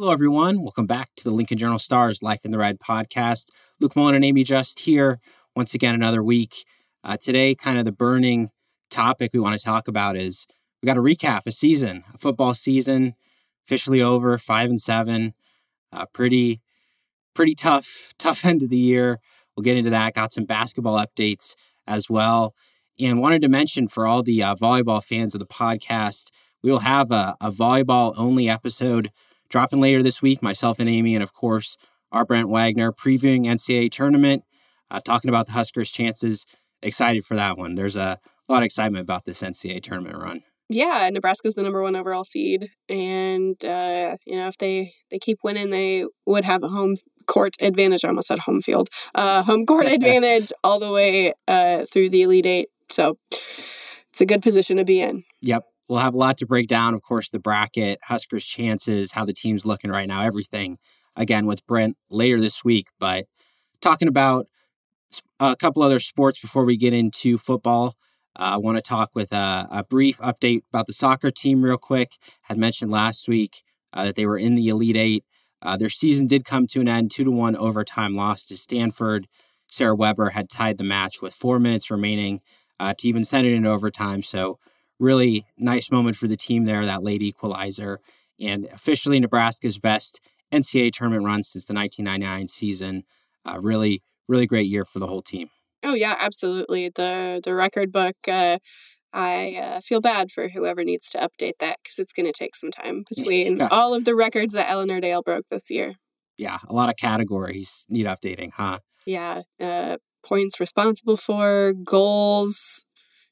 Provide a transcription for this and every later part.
Hello, everyone. Welcome back to the Lincoln Journal Stars Life in the Red podcast. Luke Mullin and Amie Just here once again another week. Uh, today, kind of the burning topic we want to talk about is we got to recap a season, a football season officially over, five and seven. Uh, pretty, pretty tough, tough end of the year. We'll get into that. Got some basketball updates as well. And wanted to mention for all the uh, volleyball fans of the podcast, we will have a, a volleyball only episode dropping later this week. Myself and Amie, and of course, our Brent Wagner previewing NCAA tournament, uh, talking about the Huskers' chances. Excited for that one. There's a lot of excitement about this NCAA tournament run. Yeah, Nebraska's the number one overall seed, and uh, you know if they they keep winning, they would have a home court advantage. I almost said home field, uh, home court advantage all the way uh, through the Elite Eight. So it's a good position to be in. Yep, we'll have a lot to break down. Of course, the bracket, Huskers' chances, how the team's looking right now, everything. Again with Brent later this week, but talking about a couple other sports before we get into football. Uh, I want to talk with a, a, brief update about the soccer team, real quick. Had mentioned last week uh, that they were in the Elite Eight. Uh, their season did come to an end, two to one overtime loss to Stanford. Sarah Weber had tied the match with four minutes remaining uh, to even send it into overtime. So, really nice moment for the team there, that late equalizer, and officially Nebraska's best NCAA tournament run since the 1999 season. Uh, really, really great year for the whole team. Oh yeah, absolutely. The the record book. Uh, I uh, feel bad for whoever needs to update that because it's going to take some time between yeah. all of the records that Eleanor Dale broke this year. Yeah, a lot of categories need updating, huh? Yeah, uh, points responsible for goals,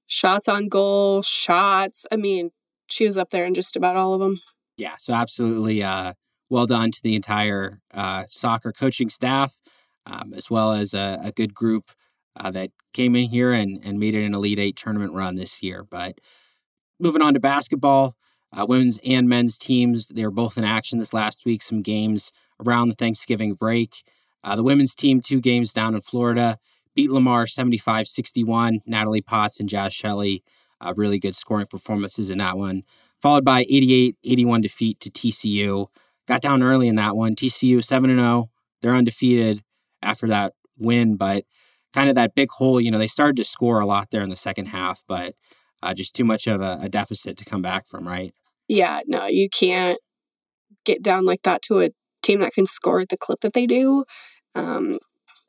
shots on goal, shots. I mean, she was up there in just about all of them. Yeah, so absolutely uh, well done to the entire uh, soccer coaching staff, um, as well as a, a good group uh, that came in here and, and made it an Elite Eight tournament run this year. But moving on to basketball, uh, women's and men's teams, they were both in action this last week, some games around the Thanksgiving break. Uh, the women's team, two games down in Florida, beat Lamar 75 61. Natalie Potts and Jaz Shelley, uh, really good scoring performances in that one. Followed by 88 81 defeat to TCU. Got down early in that one. TCU 7 0. They're undefeated after that win, but kind of that big hole. You know, they started to score a lot there in the second half, but uh, just too much of a, a deficit to come back from, right? Yeah, no, you can't get down like that to a team that can score at the clip that they do. Um,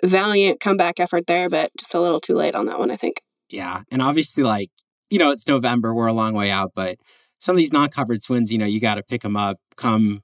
valiant comeback effort there, but just a little too late on that one, I think. Yeah. And obviously, like, you know, it's November, we're a long way out, but some of these non covered wins, you know, you got to pick them up come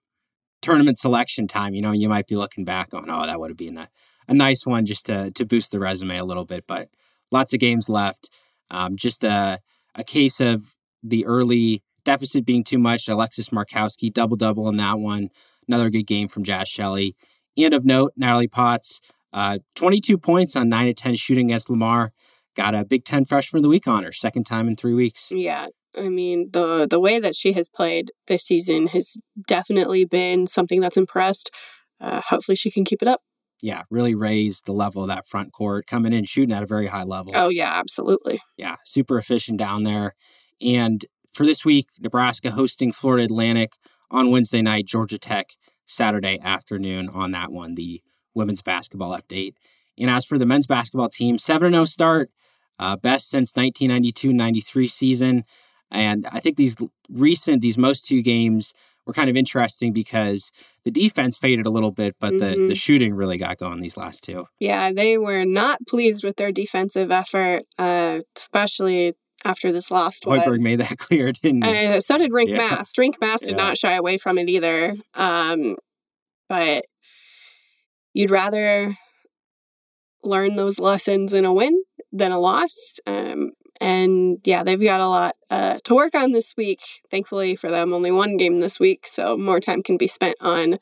tournament selection time. You know, you might be looking back on, oh, that would have been a a nice one just to to boost the resume a little bit. But lots of games left. Um, just a a case of the early deficit being too much. Alexis Markowski double double in that one. Another good game from Jaz Shelley. And of note, Natalie Potts, uh, 22 points on 9 to 10 shooting against Lamar. Got a Big Ten Freshman of the Week honor, second time in three weeks. Yeah, I mean the the way that she has played this season has definitely been something that's impressed. Uh, hopefully, she can keep it up yeah, really raised the level of that front court, coming in shooting at a very high level. Oh yeah, absolutely. Yeah, super efficient down there. And for this week, Nebraska hosting Florida Atlantic on Wednesday night, Georgia Tech Saturday afternoon on that one, the women's basketball update. And as for the men's basketball team, 7 0 start, uh, best since 1992 93 season. And I think these recent, these most two games were kind of interesting because the defense faded a little bit, but mm-hmm. the, the mm-hmm. shooting really got going these last two. Yeah, they were not pleased with their defensive effort, uh, especially after this last one. Hoiberg made that clear, didn't he? Uh, so did Rienk yeah. Mast. Rienk Mast did yeah. not shy away from it either. Um, but you'd rather learn those lessons in a win than a loss. Um, and yeah, they've got a lot uh, to work on this week. Thankfully for them, only one game this week, so more time can be spent on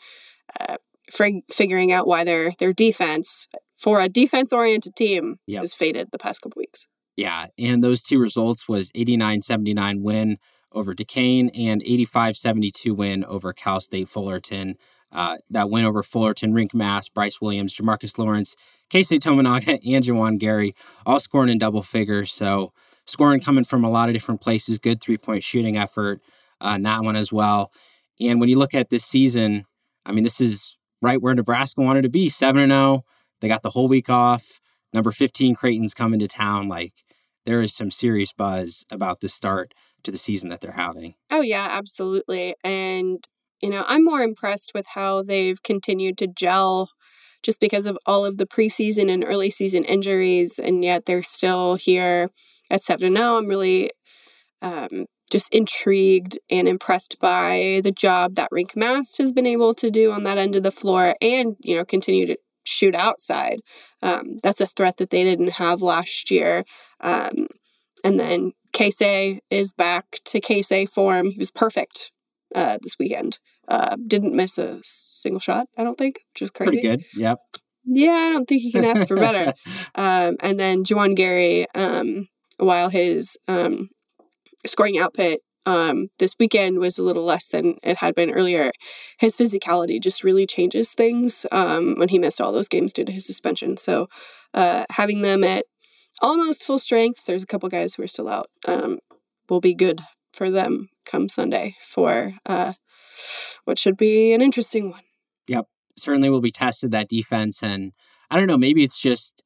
uh, fig- figuring out why their their defense for a defense oriented team Yep. has faded the past couple weeks. Yeah, and those two results was 89-79 win over Duquesne and 85-72 win over Cal State Fullerton. Uh, that win over Fullerton, Rienk Mast, Bryce Williams, Jamarques Lawrence, Keisei Tominaga, and Juwan Gary all scoring in double figures. So scoring coming from a lot of different places. Good three point shooting effort uh, that one as well. And when you look at this season, I mean, this is right where Nebraska wanted to be 7 0. They got the whole week off. Number 15, Creighton's coming to town. Like, there is some serious buzz about the start to the season that they're having. Oh yeah, absolutely. And you know, I'm more impressed with how they've continued to gel just because of all of the preseason and early season injuries and yet they're still here at 7 0. I'm really um, just intrigued and impressed by the job that Rienk Mast has been able to do on that end of the floor and, you know, continue to shoot outside. Um, that's a threat that they didn't have last year. Um, and then Keisei is back to Keisei form. He was perfect uh, this weekend. Uh, didn't miss a single shot, I don't think, which is crazy. Pretty good. Yep. Yeah, I don't think you can ask for better. um, and then Juwan Gary, um, while his um, scoring output um, this weekend was a little less than it had been earlier, his physicality just really changes things um, when he missed all those games due to his suspension. So uh, having them at almost full strength, there's a couple guys who are still out, um, will be good for them come Sunday for uh, what should be an interesting one. Yep. Certainly will be tested that defense and i don't know maybe it's just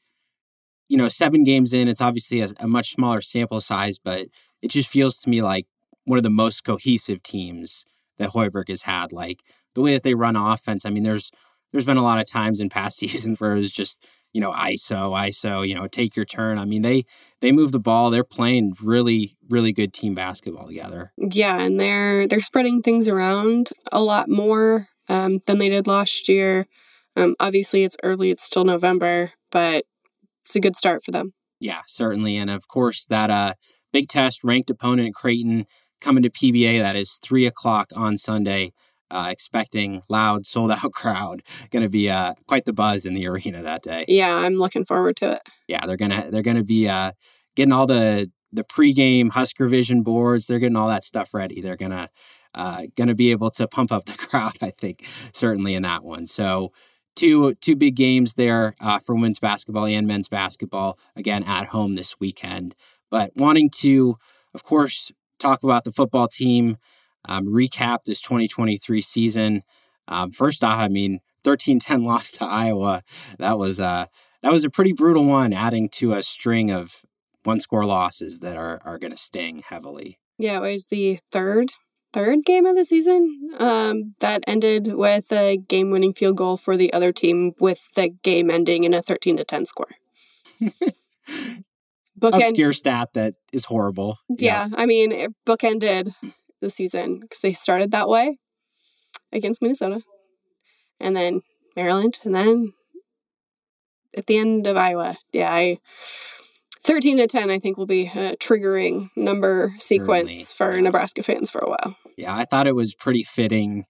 you know seven games in it's obviously a, a, much smaller sample size but it just feels to me like one of the most cohesive teams that Hoiberg has had like the way that they run offense i mean there's there's been a lot of times in past seasons where it was just you know iso iso you know take your turn i mean they they move the ball they're playing really really good team basketball together yeah and they're they're spreading things around a lot more um, than they did last year. Um, obviously, it's early, it's still November, but it's a good start for them. Yeah, certainly. And of course, that uh, big test ranked opponent, Creighton, coming to PBA. That is three o'clock on Sunday. Uh, expecting loud, sold out crowd. Going to be uh, quite the buzz in the arena that day. Yeah, I'm looking forward to it. Yeah, they're gonna they're gonna be uh, getting all the the pregame Husker Vision boards. They're getting all that stuff ready. They're gonna uh, going to be able to pump up the crowd, I think, certainly in that one. So, two two big games there uh, for women's basketball and men's basketball again at home this weekend. But wanting to, of course, talk about the football team, um, recap this 2023 season. Um, first off, I mean, 13-10 loss to Iowa. That was uh, that was a pretty brutal one, adding to a string of one score losses that are are going to sting heavily. Yeah, it was the third third game of the season um, that ended with a game winning field goal for the other team with the game ending in a 13 to 10 score. Bookend, Obscure stat that is horrible. Yeah, yeah. I mean, bookended the season because they started that way against Minnesota and then Maryland and then at the end of Iowa. Yeah, I 13 to 10 i think will be a triggering number sequence Certainly. for yeah. nebraska fans for a while yeah i thought it was pretty fitting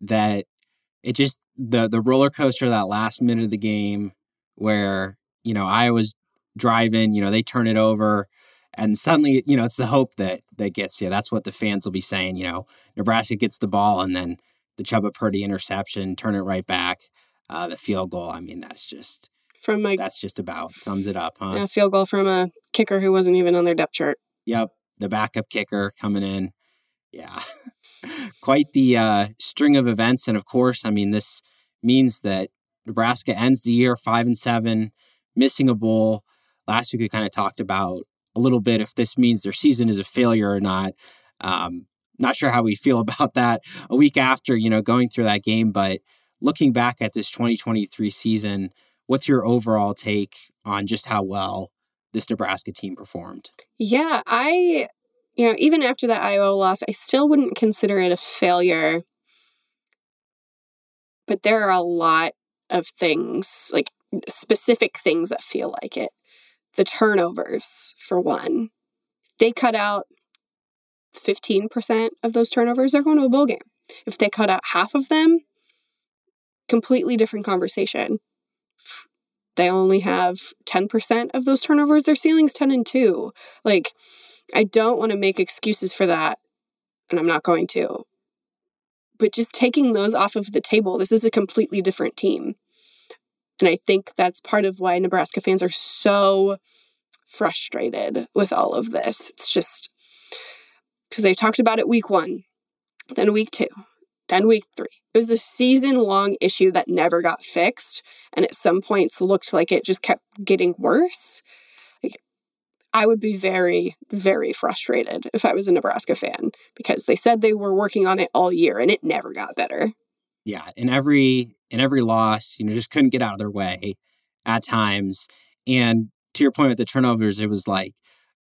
that it just the the roller coaster that last minute of the game where you know i was driving you know they turn it over and suddenly you know it's the hope that that gets you that's what the fans will be saying you know nebraska gets the ball and then the Chubba Purdy interception turn it right back uh, the field goal i mean that's just from like that's just about sums it up, huh? A field goal from a kicker who wasn't even on their depth chart. Yep, the backup kicker coming in. Yeah, quite the uh, string of events, and of course, I mean this means that Nebraska ends the year five and seven, missing a bowl. Last week we kind of talked about a little bit if this means their season is a failure or not. Um, not sure how we feel about that a week after you know going through that game, but looking back at this 2023 season, What's your overall take on just how well this Nebraska team performed? Yeah, I, you know, even after that Iowa loss, I still wouldn't consider it a failure. But there are a lot of things, like specific things that feel like it. The turnovers, for one, they cut out 15% of those turnovers, they're going to a bowl game. If they cut out half of them, completely different conversation. They only have 10% of those turnovers, their ceiling's 10 and 2. Like, I don't want to make excuses for that, and I'm not going to. But just taking those off of the table, this is a completely different team. And I think that's part of why Nebraska fans are so frustrated with all of this. It's just because they talked about it week one, then week two, then week three. It was a season long issue that never got fixed. And at some points looked like it just kept getting worse. Like, I would be very, very frustrated if I was a Nebraska fan because they said they were working on it all year and it never got better. Yeah. In every in every loss, you know, just couldn't get out of their way at times. And to your point with the turnovers, it was like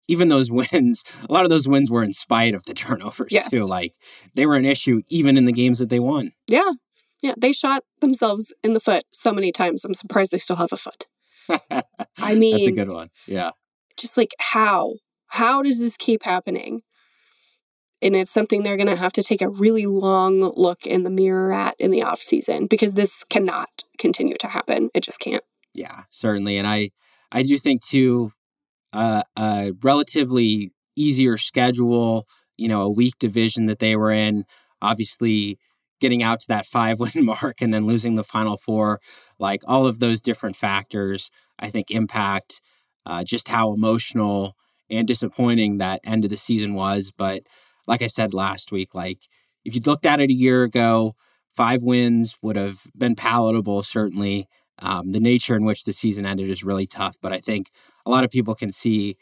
even those wins, a lot of those wins were in spite of the turnovers yes. too. Like they were an issue even in the games that they won. Yeah. Yeah. They shot themselves in the foot so many times. I'm surprised they still have a foot. I mean, that's a good one. Yeah. Just like how? How does this keep happening? And it's something they're going to have to take a really long look in the mirror at in the off season because this cannot continue to happen. It just can't. Yeah, certainly. And I, I do think too, uh, a relatively easier schedule, you know, a weak division that they were in, obviously getting out to that five win mark and then losing the final four, like all of those different factors, I think impact uh, just how emotional and disappointing that end of the season was. But like I said last week, like if you'd looked at it a year ago, five wins would have been palatable, certainly. Um, the nature in which the season ended is really tough, but I think a lot of people can see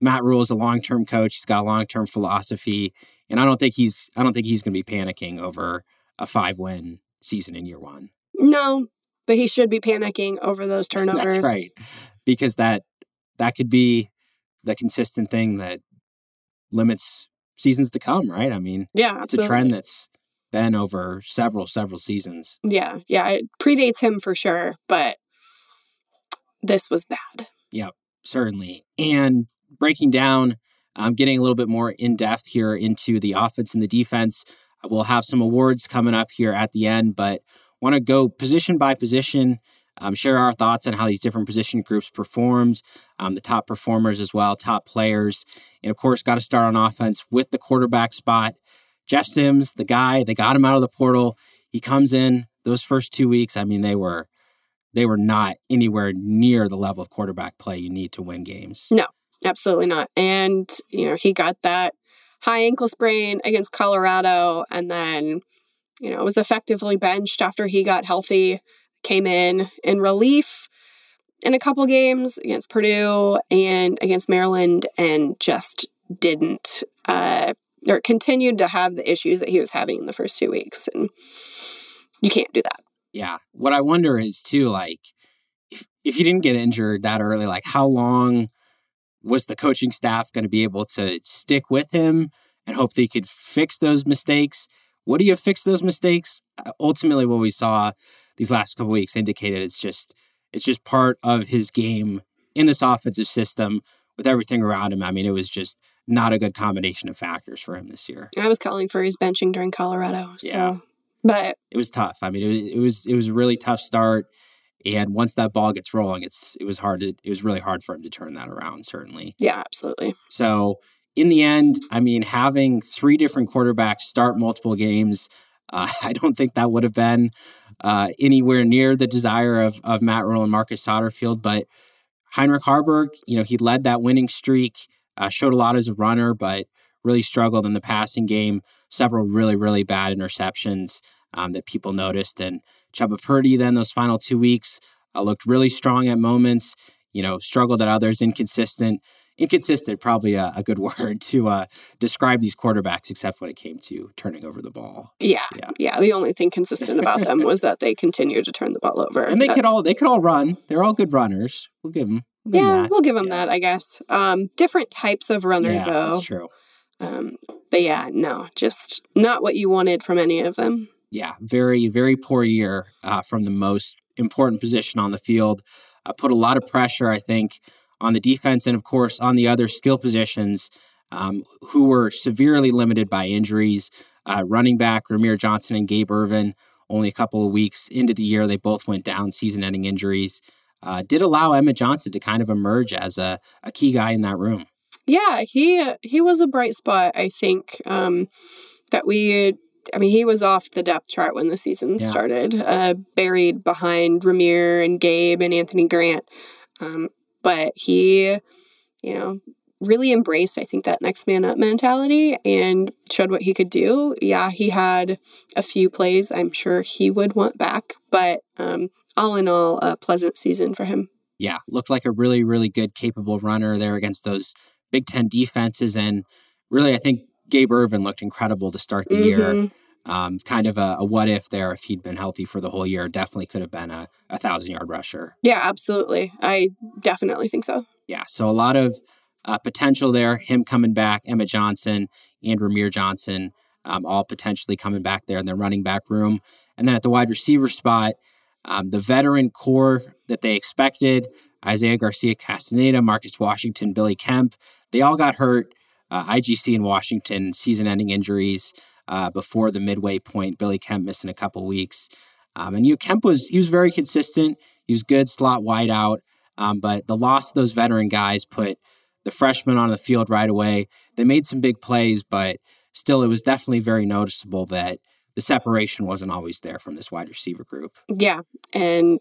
Matt Rhule is a long term coach. He's got a long term philosophy, and I don't think he's I don't think he's going to be panicking over a five win season in year one. No, but he should be panicking over those turnovers. That's right, because that that could be the consistent thing that limits seasons to come. Right? I mean, yeah, it's a trend that's been over several several seasons. Yeah, yeah, it predates him for sure, but this was bad. Yep, certainly. And breaking down, um, getting a little bit more in depth here into the offense and the defense. We'll have some awards coming up here at the end, but want to go position by position, um, share our thoughts on how these different position groups performed, um, the top performers as well, top players. And of course, got to start on offense with the quarterback spot. Jeff Sims, the guy, they got him out of the portal. He comes in those first two weeks. I mean, they were they were not anywhere near the level of quarterback play you need to win games. No, absolutely not. And you know, he got that high ankle sprain against Colorado, and then you know was effectively benched after he got healthy. Came in in relief in a couple games against Purdue and against Maryland, and just didn't uh, or continued to have the issues that he was having in the first two weeks. And you can't do that. Yeah. What I wonder is too, like, if if he didn't get injured that early, like how long was the coaching staff going to be able to stick with him and hope they could fix those mistakes? What do you fix those mistakes? Uh, ultimately, what we saw these last couple weeks indicated it's just it's just part of his game in this offensive system with everything around him. I mean, it was just not a good combination of factors for him this year. I was calling for his benching during Colorado. So. Yeah. But it was tough. I mean, it was, it was it was a really tough start. And once that ball gets rolling, it's it was hard to it was really hard for him to turn that around, certainly. Yeah, absolutely. So in the end, I mean, having three different quarterbacks start multiple games, uh, I don't think that would have been uh, anywhere near the desire of of Matt Rhule and Marcus Satterfield. But Heinrich Haarberg, you know, he led that winning streak, uh, showed a lot as a runner, but really struggled in the passing game. Several really, really bad interceptions um, that people noticed. And Chubba Purdy, then those final two weeks, uh, looked really strong at moments, you know, struggled at others, inconsistent. Inconsistent, probably a, a good word to uh, describe these quarterbacks, except when it came to turning over the ball. Yeah, yeah. yeah the only thing consistent about them was that they continued to turn the ball over, and they could all they could all run. They're all good runners. We'll give them. We'll yeah, them we'll give them yeah. that. I guess. Um, different types of runner, yeah, though. That's true. Um, but yeah, no, just not what you wanted from any of them yeah, very, very poor year uh, from the most important position on the field. Uh, put a lot of pressure, I think, on the defense and, of course, on the other skill positions. um, who were severely limited by injuries. Uh, running back Rahmir Johnson and Gabe Ervin, only a couple of weeks into the year, they both went down season ending injuries. Uh, did allow Emmett Johnson to kind of emerge as a, a key guy in that room. Yeah, he he was a bright spot. I think um, that we. I mean, he was off the depth chart when the season yeah. started, uh, buried behind Rahmir and Gabe and Anthony Grant. Um, but he, you know, really embraced, I think, that next man up mentality and showed what he could do. Yeah, he had a few plays I'm sure he would want back, but um, all in all, a pleasant season for him. Yeah, looked like a really, really good, capable runner there against those Big Ten defenses. And really, I think Gabe Ervin looked incredible to start the mm-hmm. year. Um, kind of a, a, what if there if he'd been healthy for the whole year. Definitely could have been a, a thousand yard rusher. Yeah, absolutely. I definitely think so. Yeah. So a lot of uh, potential there. Him coming back, Emmett Johnson and Rahmir Johnson, um, all potentially coming back there in their running back room. And then at the wide receiver spot, um, the veteran core that they expected Isaiah Garcia Castaneda, Marcus Washington, Billy Kemp they all got hurt. Uh, IGC in Washington, season ending injuries uh, before the midway point. Billy Kemp missing a couple weeks. Um, and you know, Kemp was he was very consistent. He was good slot wide out. Um, but the loss of those veteran guys put the freshmen on the field right away. They made some big plays, but still, it was definitely very noticeable that the separation wasn't always there from this wide receiver group. Yeah. And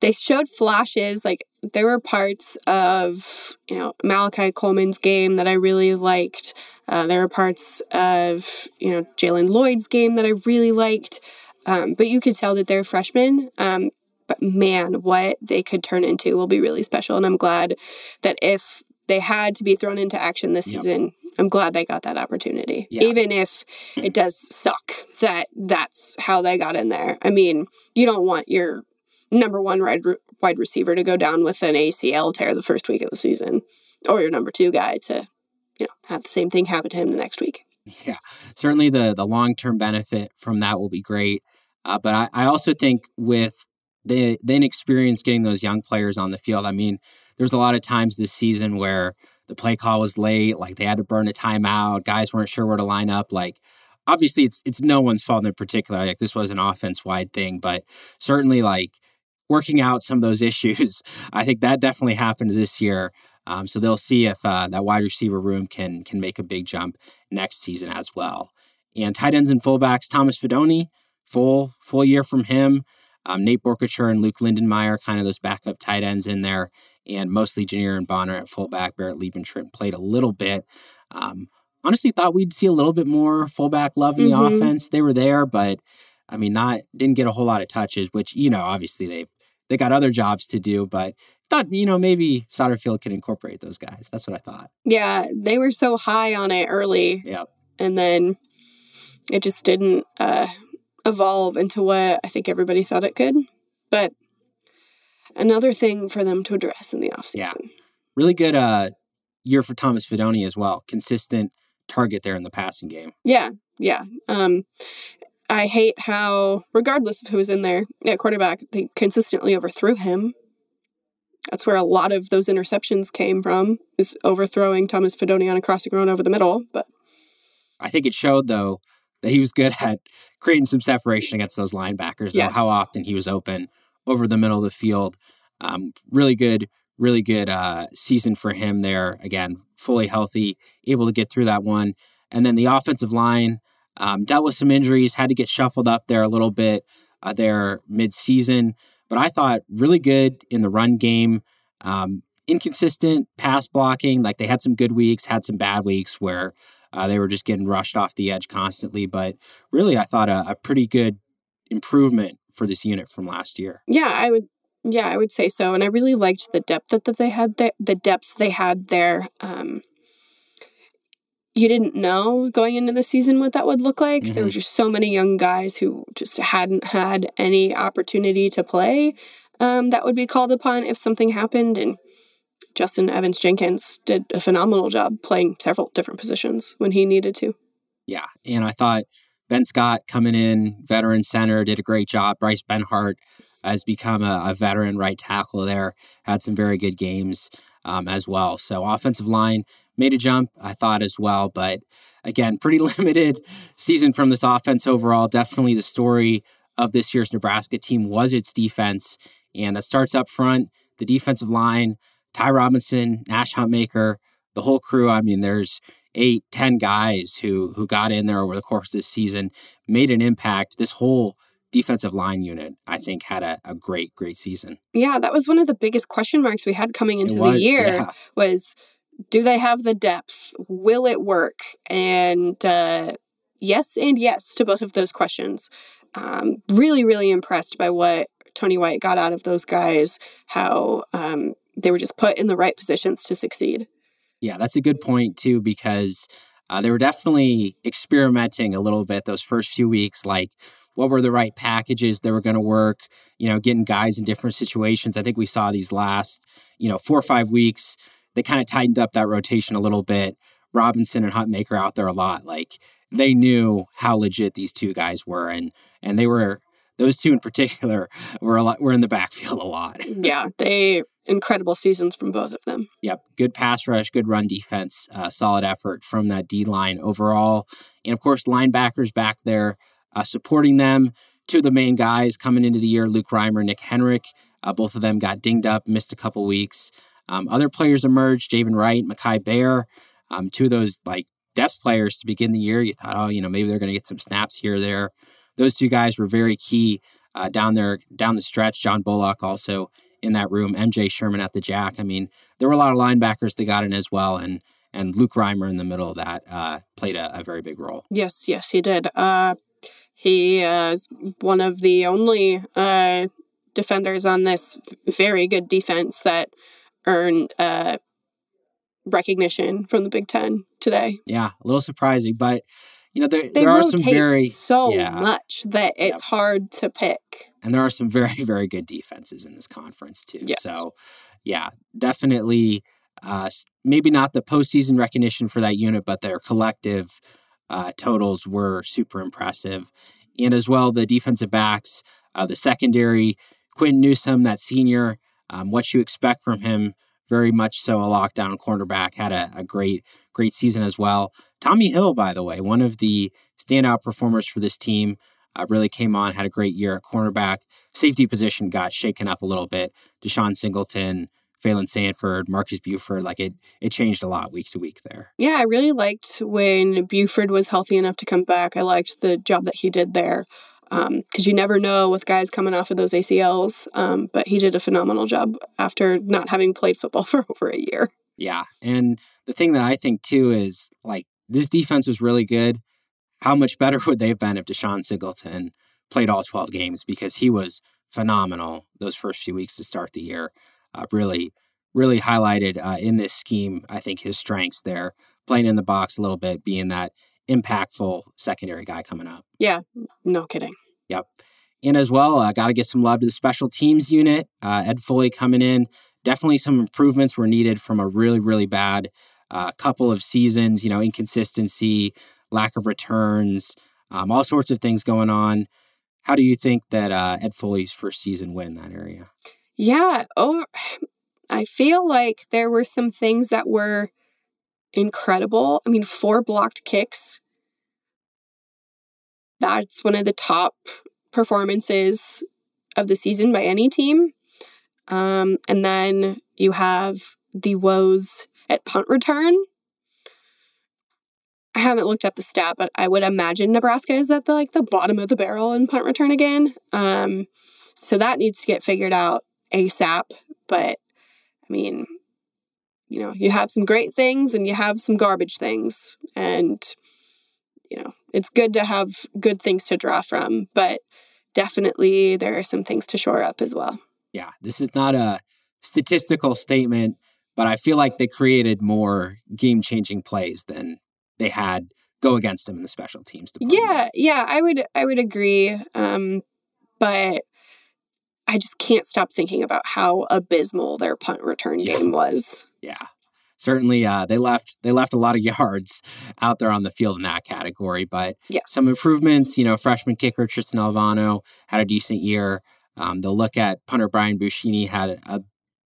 they showed flashes. Like there were parts of, you know, Malachi Coleman's game that I really liked. Uh, there were parts of, you know, Jalen Lloyd's game that I really liked. Um, but you could tell that they're freshmen. Um, but man, what they could turn into will be really special. And I'm glad that if they had to be thrown into action this yep. season. I'm glad they got that opportunity, yeah. even if it does suck that that's how they got in there. I mean, you don't want your number one wide, receiver to go down with an ACL tear the first week of the season, or your number two guy to, you know, have the same thing happen to him the next week. Yeah, certainly the the long term benefit from that will be great. Uh, but I, I also think with the the inexperience getting those young players on the field, I mean, there's a lot of times this season where the play call was late, like they had to burn a timeout, guys weren't sure where to line up. Like obviously it's it's no one's fault in particular. Like this was an offense wide thing, but certainly like working out some of those issues, I think that definitely happened this year. Um, so they'll see if uh, that wide receiver room can can make a big jump next season as well. And tight ends and fullbacks, Thomas Fidone, full full year from him. Um, Nate Boerkircher and Luke Lindenmeyer, kind of those backup tight ends in there and mostly Janiran Bonner at fullback. Barrett Liebentritt played a little bit. Um, honestly, thought we'd see a little bit more fullback love in mm-hmm. the offense. They were there, but I mean, not didn't get a whole lot of touches. Which you know, obviously they they got other jobs to do, but thought you know maybe Satterfield can incorporate those guys. That's what I thought. Yeah, they were so high on it early. Yep. And then it just didn't uh, evolve into what I think everybody thought it could. But another thing for them to address in the offseason. Yeah. Really good uh, year for Thomas Fidone as well. Consistent target there in the passing game. Yeah. Yeah. Um, I hate how, regardless of who was in there at quarterback, they consistently overthrew him. That's where a lot of those interceptions came from, is overthrowing Thomas Fidone on a crossing run over the middle. But I think it showed, though, that he was good at creating some separation against those linebackers, though, yes. how often he was open over the middle of the field. Um, really good, really good uh, season for him there. Again, fully healthy, able to get through that one. And then the offensive line um, dealt with some injuries, had to get shuffled up there a little bit uh, there mid-season. But I thought really good in the run game. Um, inconsistent pass blocking. Like they had some good weeks, had some bad weeks where uh, they were just getting rushed off the edge constantly. But really, I thought a, a pretty good improvement for this unit from last year. Yeah, I would. Yeah, I would say so. And I really liked the depth that, that they had. The depth they had there. Um, you didn't know going into the season what that would look like. Mm-hmm. There was just so many young guys who just hadn't had any opportunity to play um, that would be called upon if something happened. And Justin Evans Jenkins did a phenomenal job playing several different positions when he needed to. Yeah. And I thought Ben Scott coming in, veteran center, did a great job. Bryce Benhart has become a, a veteran right tackle there, had some very good games um, as well. So offensive line made a jump, I thought as well. But again, pretty limited season from this offense overall. Definitely the story of this year's Nebraska team was its defense. And that starts up front, the defensive line, Ty Robinson, Nash Hutmacher, the whole crew. I mean, there's eight, ten guys who who got in there over the course of this season, made an impact. This whole defensive line unit, I think, had a, a great, great season. Yeah, that was one of the biggest question marks we had coming into was, the year yeah. was do they have the depth? Will it work? And uh, yes, and yes to both of those questions. Um, really, really impressed by what Tony White got out of those guys, how um, they were just put in the right positions to succeed. Yeah, that's a good point, too, because uh, they were definitely experimenting a little bit those first few weeks. Like, what were the right packages that were going to work? You know, getting guys in different situations. I think we saw these last, you know, four or five weeks. They kind of tightened up that rotation a little bit. Robinson and Hutmacher out there a lot. Like they knew how legit these two guys were, and and they were those two in particular were a lot were in the backfield a lot. yeah, they incredible seasons from both of them. Yep, good pass rush, good run defense, uh, solid effort from that D line overall, and of course linebackers back there uh, supporting them. Two of the main guys coming into the year, Luke Reimer, Nick Henrich, uh, both of them got dinged up, missed a couple weeks. Um, other players emerged, Javin Wright, Mikai Gbayor, um, two of those like depth players to begin the year. You thought, oh, you know, maybe they're going to get some snaps here or there those two guys were very key uh, down there down the stretch. John Bullock also in that room. MJ Sherman at the jack. I mean, there were a lot of linebackers that got in as well, and and Luke Reimer in the middle of that uh, played a, a, very big role. Yes, yes, he did. Uh, he is one of the only uh, defenders on this very good defense that earned uh, recognition from the Big Ten today. Yeah, a little surprising, but you know, there, there are some very so yeah, much that it's yep. hard to pick. And there are some very, very good defenses in this conference too. Yes. So yeah, definitely uh, maybe not the postseason recognition for that unit, but their collective uh, totals were super impressive. And as well, the defensive backs, uh, the secondary, Quinn Newsome, that senior, um, what you expect from him, very much so a lockdown cornerback, had a, a great, great season as well. Tommy Hill, by the way, one of the standout performers for this team, uh, really came on, had a great year at cornerback. Safety position got shaken up a little bit. DeShon Singleton, Phalen Sanford, Marques Buford, like it, it changed a lot week to week there. Yeah, I really liked when Buford was healthy enough to come back. I liked the job that he did there because um, you never know with guys coming off of those ACLs. Um, but he did a phenomenal job after not having played football for over a year. Yeah, and the thing that I think too is like this defense was really good. How much better would they have been if DeShon Singleton played all 12 games because he was phenomenal those first few weeks to start the year. Uh, really, really highlighted uh, in this scheme, I think, his strengths there, playing in the box a little bit, being that impactful secondary guy coming up. Yeah, no kidding. Yep. And as well, I uh, got to give some love to the special teams unit. Uh, Ed Foley coming in. Definitely some improvements were needed from a really, really bad uh, couple of seasons, you know, inconsistency, lack of returns, um, all sorts of things going on. How do you think that uh, Ed Foley's first season went in that area? Yeah, over. I feel like there were some things that were incredible. I mean, four blocked kicks. That's one of the top performances of the season by any team. Um, and then you have the woes at punt return. I haven't looked up the stat, but I would imagine Nebraska is at the like the bottom of the barrel in punt return again. Um, so that needs to get figured out ASAP. But I mean, you know, you have some great things and you have some garbage things, and you know, it's good to have good things to draw from, but definitely there are some things to shore up as well. Yeah, this is not a statistical statement but I feel like they created more game changing plays than they had go against them in the special teams. Department. Yeah, yeah, I would I would agree. Um, but I just can't stop thinking about how abysmal their punt return yeah. game was. Yeah. Certainly, uh, they left they left a lot of yards out there on the field in that category, but yes. some improvements. You know, freshman kicker Tristan Alvano had a decent year. Um, they'll look at punter Brian Buschini had a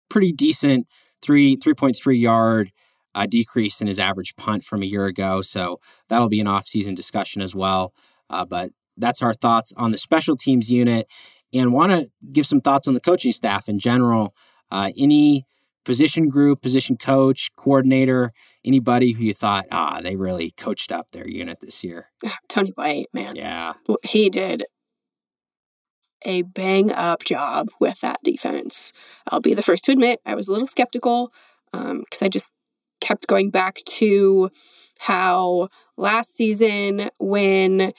pretty decent three three point three yard a decrease in his average punt from a year ago. So that'll be an offseason discussion as well. Uh, but that's our thoughts on the special teams unit and want to give some thoughts on the coaching staff in general. Uh, any position group, position coach, coordinator, anybody who you thought, ah, they really coached up their unit this year? Tony White, man. Yeah. He did a bang up job with that defense. I'll be the first to admit I was a little skeptical because um, I just kept going back to how last season when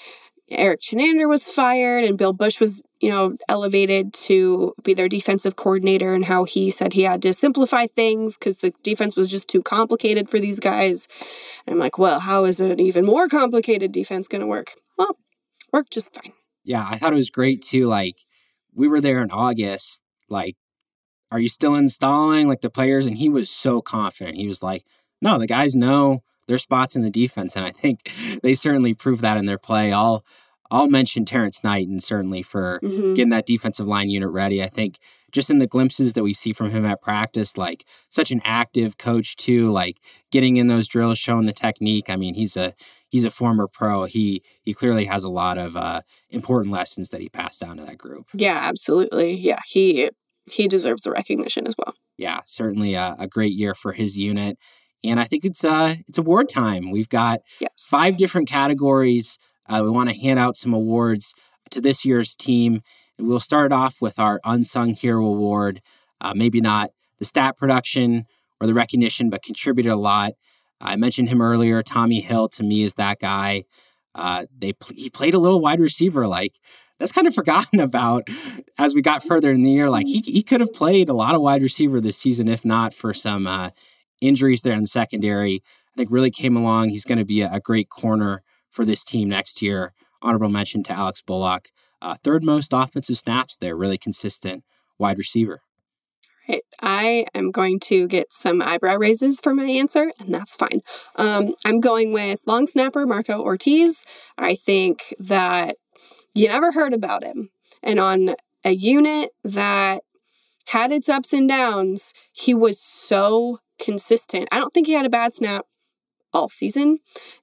Erik Chinander was fired and Bill Busch was, you know, elevated to be their defensive coordinator and how he said he had to simplify things because the defense was just too complicated for these guys. And I'm like, well, how is an even more complicated defense going to work? Well, worked just fine. Yeah, I thought it was great too. Like, we were there in August. Like, are you still installing like the players? And he was so confident. He was like, no, the guys know their spots in the defense. And I think they certainly proved that in their play. I'll I'll mention Terrence Knight and certainly for mm-hmm. getting that defensive line unit ready. I think just in the glimpses that we see from him at practice, like such an active coach too, like getting in those drills, showing the technique. I mean, he's a he's a former pro. He he clearly has a lot of uh, important lessons that he passed down to that group. Yeah, absolutely. Yeah, he he deserves the recognition as well. Yeah, certainly a, a great year for his unit. And I think it's uh it's award time. We've got yes. five different categories. Uh, we want to hand out some awards to this year's team. And we'll start off with our Unsung Hero Award. Uh, maybe not the stat production or the recognition, but contributed a lot. I mentioned him earlier. Tommy Hill to me is that guy. Uh, they he played a little wide receiver. Like that's kind of forgotten about as we got further in the year. Like he he could have played a lot of wide receiver this season if not for some uh, injuries there in the secondary. I think really came along. He's going to be a, a, great corner for this team next year. Honorable mention to Alex Bullock, uh, third most offensive snaps there, really consistent wide receiver. Right. I am going to get some eyebrow raises for my answer, and that's fine. Um, I'm going with long snapper Marco Ortiz. I think that you never heard about him. And on a unit that had its ups and downs, he was so consistent. I don't think he had a bad snap all season,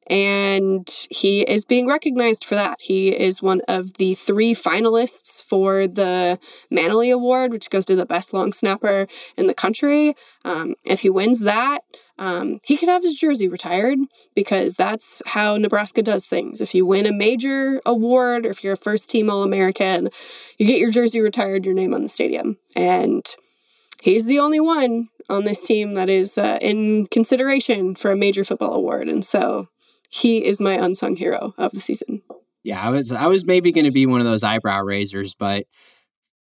and he is being recognized for that. He is one of the three finalists for the Mannelly Award, which goes to the best long snapper in the country. Um, if he wins that, um, he could have his jersey retired because that's how Nebraska does things. If you win a major award, or if you're a first team All American, you get your jersey retired, your name on the stadium. And he's the only one on this team that is uh, in consideration for a major football award, and so he is my unsung hero of the season. Yeah, I was I was maybe going to be one of those eyebrow raisers, but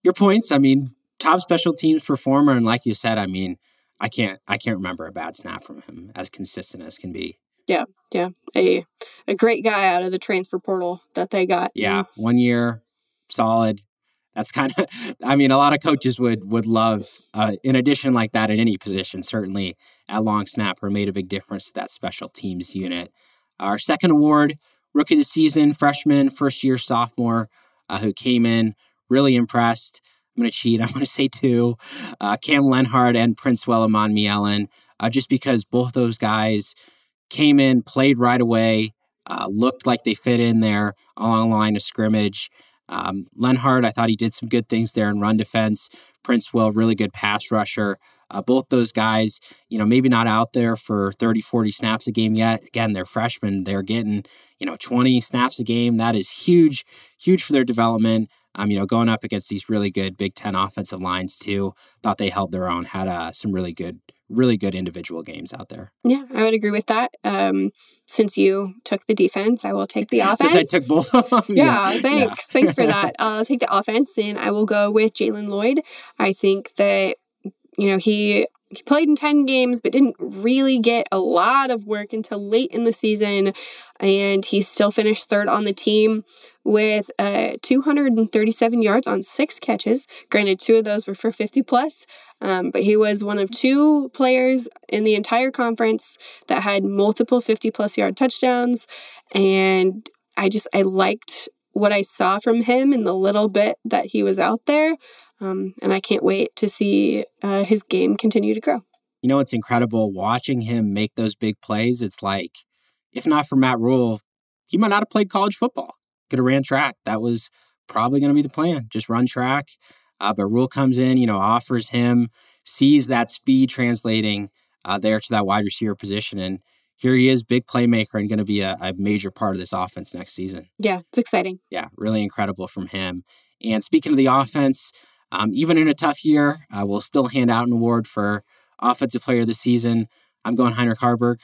your points. I mean, top special teams performer, and like you said, I mean, I can't I can't remember a bad snap from him, as consistent as can be. Yeah, yeah, a a great guy out of the transfer portal that they got. Yeah, one year, solid, that's kind of i mean a lot of coaches would would love uh, in addition like that at any position certainly at long snapper made a big difference to that special teams unit. Our second award rookie of the season freshman first year sophomore uh, who came in really impressed. I'm going to cheat i'm going to say two. Uh, cam lenhardt and Princewill Umanmielen, uh, just because both those guys came in played right away uh, looked like they fit in there along the line of scrimmage um, I thought he did some good things there in run defense. Princewill, really good pass rusher. Uh, both those guys, you know, maybe not out there for 30, 40 snaps a game yet. Again, they're freshmen. They're getting, you know, 20 snaps a game. That is huge, huge for their development. Um, you know, going up against these really good Big Ten offensive lines too. Thought they held their own. Had uh, some really good really good individual games out there. Yeah, I would agree with that. Um, since you took the defense, I will take the offense. Since I took both. yeah, yeah, thanks. Yeah. thanks for that. I'll take the offense and I will go with Jalen Lloyd. I think that, you know, he he played in 10 games but didn't really get a lot of work until late in the season and he still finished third on the team with uh, 237 yards on six catches. Granted, two of those were for 50 plus, um, but he was one of two players in the entire conference that had multiple 50 plus yard touchdowns. And I just, I liked what I saw from him in the little bit that he was out there. Um, and I can't wait to see uh, his game continue to grow. you know, it's incredible watching him make those big plays. It's like, if not for Matt Rhule, he might not have played college football. Could have ran track. That was probably going to be the plan. Just run track. Uh, but Rhule comes in, you know, offers him, sees that speed translating uh, there to that wide receiver position, and here he is, big playmaker, and going to be a, a major part of this offense next season. Yeah, it's exciting. Yeah, really incredible from him. And speaking of the offense, um, even in a tough year, uh, we'll still hand out an award for Offensive Player of the Season. I'm going Heinrich Haarberg.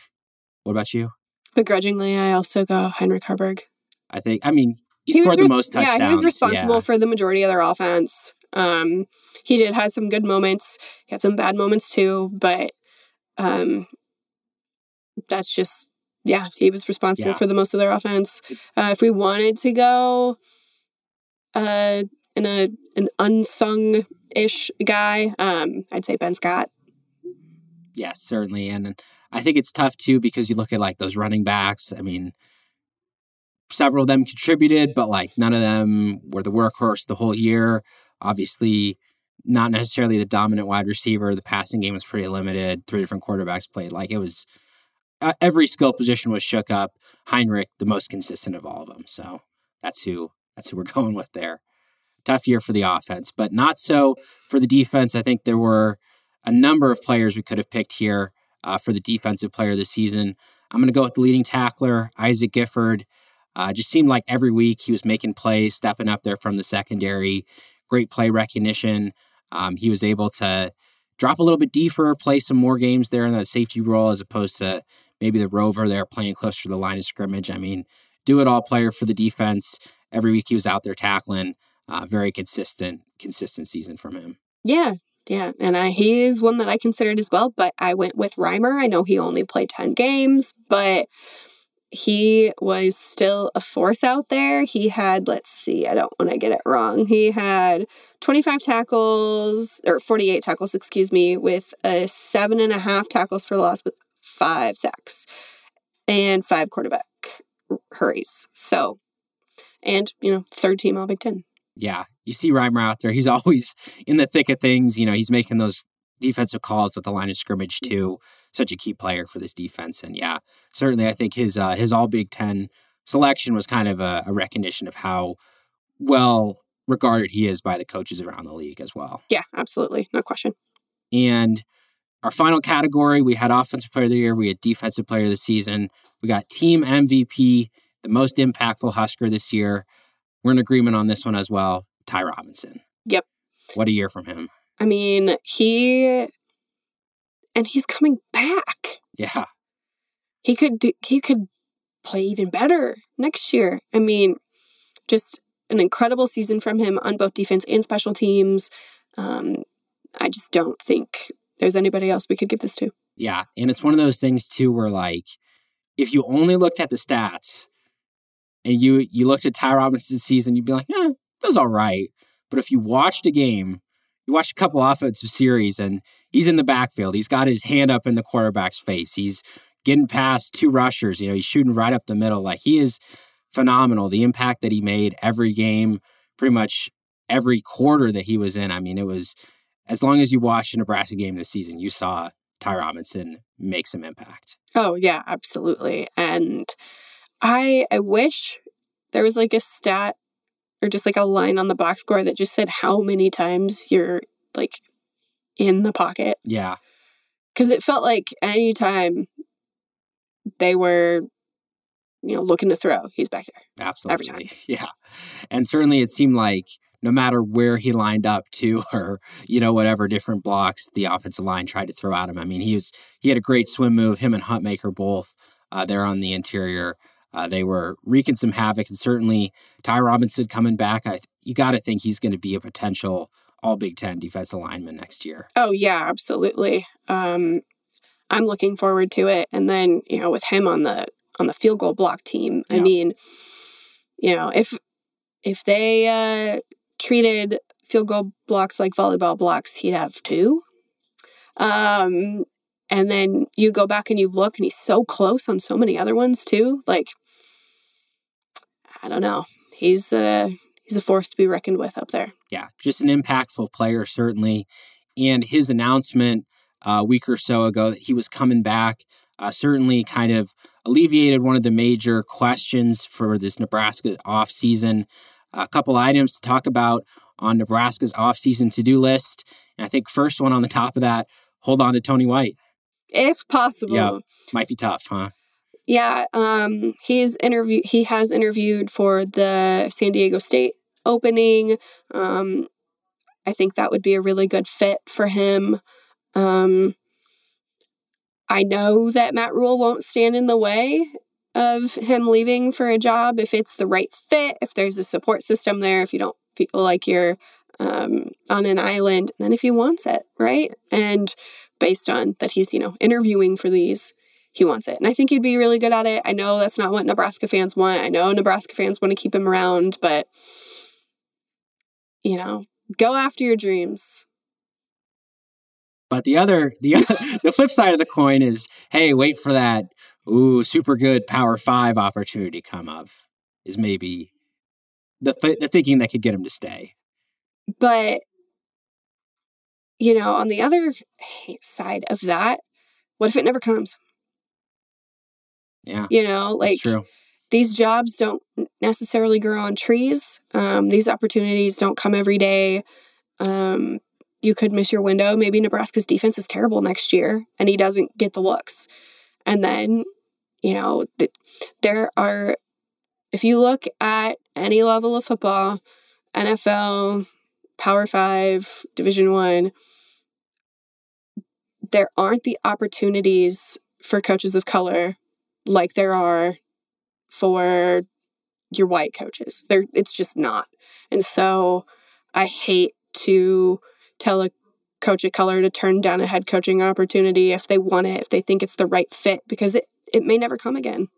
What about you? Begrudgingly, I also go Heinrich Haarberg. I think, I mean, he, he scored the most touchdowns. Yeah, he was responsible yeah. for the majority of their offense. Um, he did have some good moments. He had some bad moments too, but um, that's just yeah, he was responsible yeah. for the most of their offense. Uh, if we wanted to go uh, in a an unsung ish guy, um, I'd say Ben Scott. Yes, certainly, and I think it's tough too because you look at like those running backs. I mean, several of them contributed, but like none of them were the workhorse the whole year. Obviously, not necessarily the dominant wide receiver. The passing game was pretty limited. Three different quarterbacks played. Like it was uh, every skill position was shook up. Heinrich, the most consistent of all of them. So that's who that's who we're going with there. Tough year for the offense, but not so for the defense. I think there were a number of players we could have picked here uh, for the defensive player of the season. I'm going to go with the leading tackler, Isaac Gifford. Uh, just seemed like every week he was making plays, stepping up there from the secondary. Great play recognition. Um, he was able to drop a little bit deeper, play some more games there in that safety role as opposed to maybe the rover there playing closer to the line of scrimmage. I mean, do it all player for the defense. Every week he was out there tackling. Uh, very consistent, consistent season from him. Yeah, yeah, and I, he is one that I considered as well. But I went with Reimer. I know he only played ten games, but he was still a force out there. He had, let's see, I don't want to get it wrong. He had 25 tackles or 48 tackles, excuse me, with a seven and a half tackles for loss with five sacks and five quarterback hurries. So, and, you know, third team All Big Ten. Yeah. You see Reimer out there. He's always in the thick of things. You know, he's making those defensive calls at the line of scrimmage too. Such a key player for this defense. And yeah, certainly I think his uh, his all Big Ten selection was kind of a, a recognition of how well regarded he is by the coaches around the league as well. Yeah, absolutely. No question. And our final category, we had Offensive Player of the Year, we had Defensive Player of the Season, we got Team MVP, the most impactful Husker this year. We're in agreement on this one as well. Ty Robinson. Yep. What a year from him. I mean, he and he's coming back. Yeah. He could do, he could play even better next year. I mean, just an incredible season from him on both defense and special teams. Um, I just don't think there's anybody else we could give this to. Yeah. And it's one of those things too where like if you only looked at the stats and you you looked at Ty Robinson's season, you'd be like, yeah, that was all right. But if you watched a game, you watched a couple offensive series and he's in the backfield. He's got his hand up in the quarterback's face. He's getting past two rushers. You know, he's shooting right up the middle. Like he is phenomenal. The impact that he made every game, pretty much every quarter that he was in. I mean, it was as long as you watched a Nebraska game this season, you saw Ty Robinson make some impact. Oh yeah, absolutely. And I I wish there was like a stat or just like a line on the box score that just said how many times you're like in the pocket. Yeah. Cause it felt like anytime they were, you know, looking to throw, he's back there. Absolutely. Every time. Yeah. And certainly it seemed like no matter where he lined up to or you know whatever different blocks the offensive line tried to throw at him i mean he was he had a great swim move him and Hutmacher both uh, there on the interior uh, they were wreaking some havoc and certainly ty robinson coming back I, you got to think he's going to be a potential all big ten defensive lineman next year oh yeah absolutely um, i'm looking forward to it and then you know with him on the on the field goal block team yeah. i mean you know if if they uh, treated field goal blocks like volleyball blocks, he'd have two. Um, and then you go back and you look, and he's so close on so many other ones too. Like, I don't know. He's uh, he's a force to be reckoned with up there. Yeah, just an impactful player, certainly. And his announcement a week or so ago that he was coming back. Uh, certainly, kind of alleviated one of the major questions for this Nebraska offseason. A couple items to talk about on Nebraska's offseason to do list. And I think first one on the top of that, hold on to Tony White. If possible. Yeah, might be tough, huh? Yeah, um, he's interview. He has interviewed for the San Diego State opening. Um, I think that would be a really good fit for him. Um, I know that Matt Rhule won't stand in the way of him leaving for a job if it's the right fit, if there's a support system there, if you don't feel like you're um, on an island, and then if he wants it, right? And based on that, he's you know interviewing for these he wants it. And I think he'd be really good at it. I know that's not what Nebraska fans want. I know Nebraska fans want to keep him around, but you know, go after your dreams. But the other, the the flip side of the coin is, hey, wait for that ooh super good Power Five opportunity come up. Is maybe the th- the thinking that could get him to stay. But you know, on the other side of that, what if it never comes? Yeah. You know, like these jobs don't necessarily grow on trees. Um, these opportunities don't come every day. Um, you could miss your window. Maybe Nebraska's defense is terrible next year and he doesn't get the looks. And then, you know, th- there are, if you look at any level of football, NFL, Power Five, Division One, there aren't the opportunities for coaches of color like there are for your white coaches. There it's just not. And so I hate to tell a coach of color to turn down a head coaching opportunity if they want it, if they think it's the right fit, because it, it may never come again.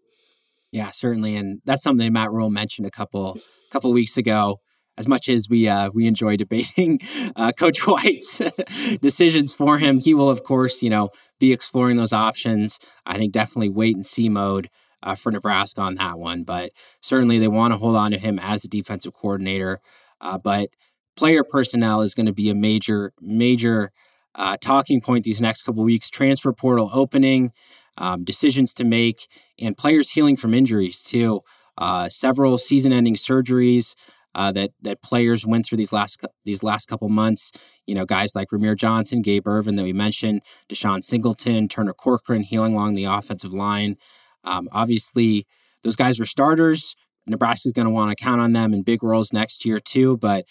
Yeah, certainly. And that's something Matt Rhule mentioned a couple couple weeks ago. As much as we uh, we enjoy debating uh, Coach White's decisions for him, he will of course, you know, be exploring those options. I think definitely wait and see mode uh, for Nebraska on that one. But certainly they want to hold on to him as a defensive coordinator. Uh, but player personnel is going to be a major, major uh, talking point these next couple weeks. Transfer portal opening, um, decisions to make, and players healing from injuries too. Uh, several season-ending surgeries uh, that that players went through these last these last couple months. You know, guys like Rahmir Johnson, Gabe Ervin that we mentioned, DeShon Singleton, Turner Corcoran healing along the offensive line. Um, obviously, those guys were starters. Nebraska's going to want to count on them in big roles next year too. But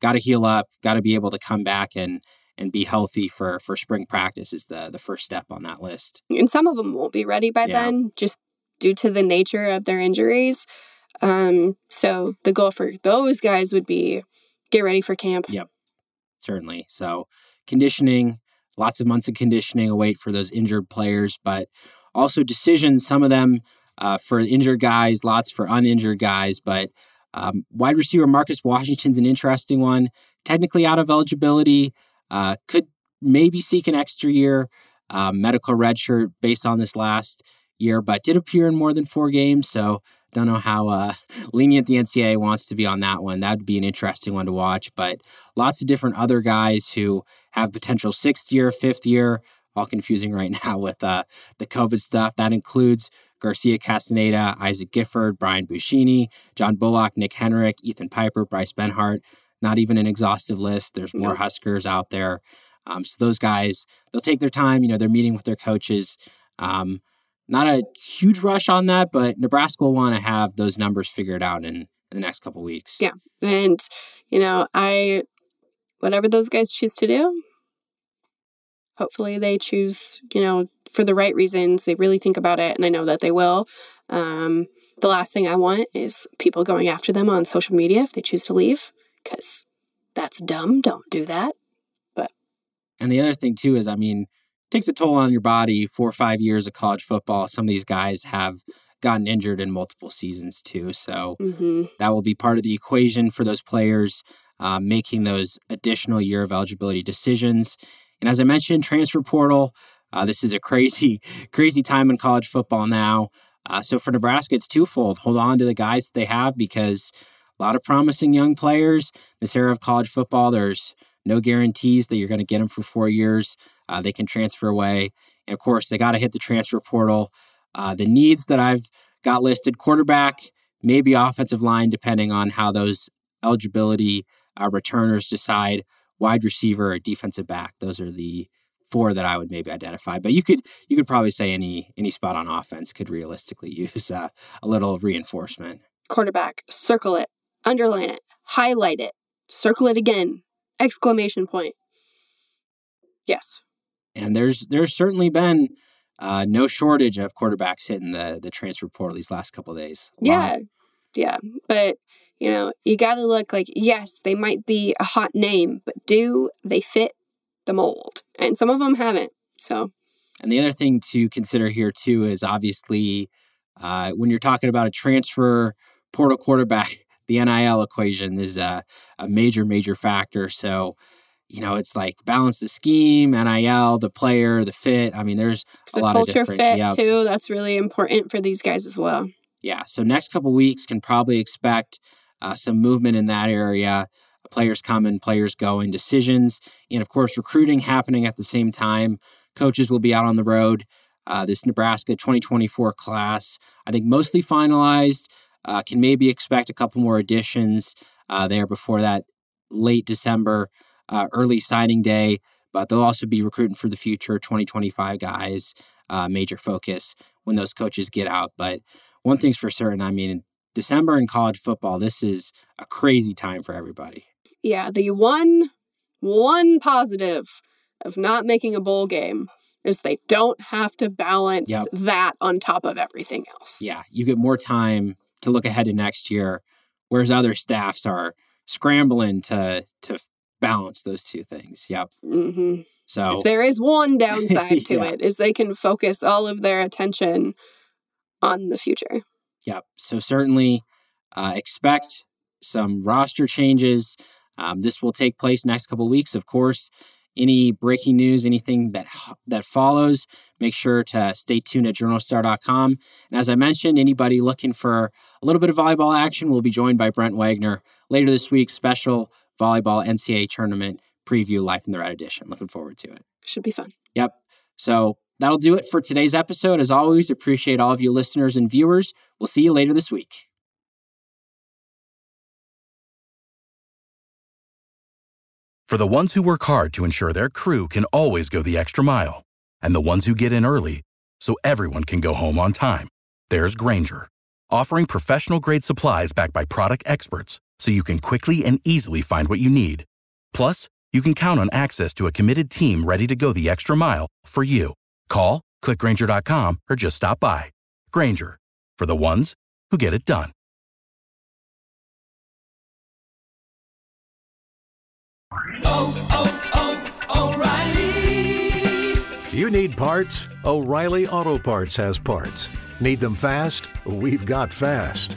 got to heal up. Got to be able to come back and and be healthy for for spring practice is the the first step on that list. And some of them won't be ready by yeah. then, just due to the nature of their injuries. Um, so the goal for those guys would be get ready for camp. Yep, certainly. So conditioning, lots of months of conditioning await for those injured players, but also decisions. Some of them uh, for injured guys, lots for uninjured guys. But um, wide receiver Marcus Washington's an interesting one. Technically out of eligibility, uh, could maybe seek an extra year uh, medical redshirt based on this last year, but did appear in more than four games. So don't know how uh, lenient the NCAA wants to be on that one. That'd be an interesting one to watch. But lots of different other guys who have potential sixth year, fifth year, all confusing right now with uh, the COVID stuff. That includes Garcia Castaneda, Isaac Gifford, Brian Buschini, John Bullock, Nick Henrich, Ethan Piper, Bryce Benhart. Not even an exhaustive list. There's more. Huskers out there. Um, so those guys, they'll take their time. You know, they're meeting with their coaches. Um, not a huge rush on that, but Nebraska will want to have those numbers figured out in, in the next couple weeks. Yeah. And, you know, I, whatever those guys choose to do, hopefully they choose, you know, for the right reasons. They really think about it, and I know that they will. Um, the last thing I want is people going after them on social media if they choose to leave, because that's dumb. Don't do that. But, and the other thing, too, is I mean, takes a toll on your body. Four or five years of college football. Some of these guys have gotten injured in multiple seasons too. So mm-hmm. that will be part of the equation for those players uh, making those additional year of eligibility decisions. And as I mentioned, transfer portal. Uh, this is a crazy, crazy time in college football now. Uh, so for Nebraska, it's twofold. Hold on to the guys they have because a lot of promising young players. This era of college football, there's no guarantees that you're going to get them for four years. Uh, they can transfer away. And of course, they got to hit the transfer portal. Uh, the needs that I've got listed quarterback, maybe offensive line, depending on how those eligibility uh, returners decide, wide receiver or defensive back. Those are the four that I would maybe identify. But you could you could probably say any any spot on offense could realistically use uh, a little reinforcement. Quarterback, circle it, underline it, highlight it, circle it again, exclamation point. Yes. And there's there's certainly been uh, no shortage of quarterbacks hitting the the transfer portal these last couple days. Yeah, yeah, but you know you got to look like yes, they might be a hot name, but do they fit the mold? And some of them haven't. So, and the other thing to consider here too is obviously uh, when you're talking about a transfer portal quarterback, the NIL equation is a, a major major factor. So you know, it's like balance the scheme, NIL, the player, the fit. I mean, there's the a lot culture of fit yeah. too. That's really important for these guys as well. Yeah. So next couple weeks can probably expect uh, some movement in that area. Players coming, players going, decisions, and of course recruiting happening at the same time. Coaches will be out on the road. Uh, this Nebraska 2024 class, I think, mostly finalized. Uh, can maybe expect a couple more additions uh, there before that late December uh, early signing day, but they'll also be recruiting for the future 2025 guys, uh, major focus when those coaches get out. But one thing's for certain, I mean, December in college football, this is a crazy time for everybody. Yeah, the one one positive of not making a bowl game is they don't have to balance Yep. that on top of everything else. Yeah, you get more time to look ahead to next year, whereas other staffs are scrambling to to balance those two things. Yep. hmm So If there is one downside to Yeah. it, is they can focus all of their attention on the future. Yep. So certainly uh, expect some roster changes. Um, this will take place next couple weeks, of course. Any breaking news, anything that that follows, make sure to stay tuned at journalstar.com. And as I mentioned, anybody looking for a little bit of volleyball action will be joined by Brent Wagner later this week. Special volleyball NCAA tournament preview, Life in the Red edition. Looking forward to it. Should be fun. Yep. So that'll do it for today's episode. As always, appreciate all of you listeners and viewers. We'll see you later this week. For the ones who work hard to ensure their crew can always go the extra mile, and the ones who get in early so everyone can go home on time, there's Grainger, offering professional grade supplies backed by product experts so you can quickly and easily find what you need. Plus, you can count on access to a committed team ready to go the extra mile for you. Call, clickgrainger.com, or just stop by. Grainger, for the ones who get it done. Oh, oh, oh, O'Reilly! You need parts? O'Reilly Auto Parts has parts. Need them fast? We've got fast.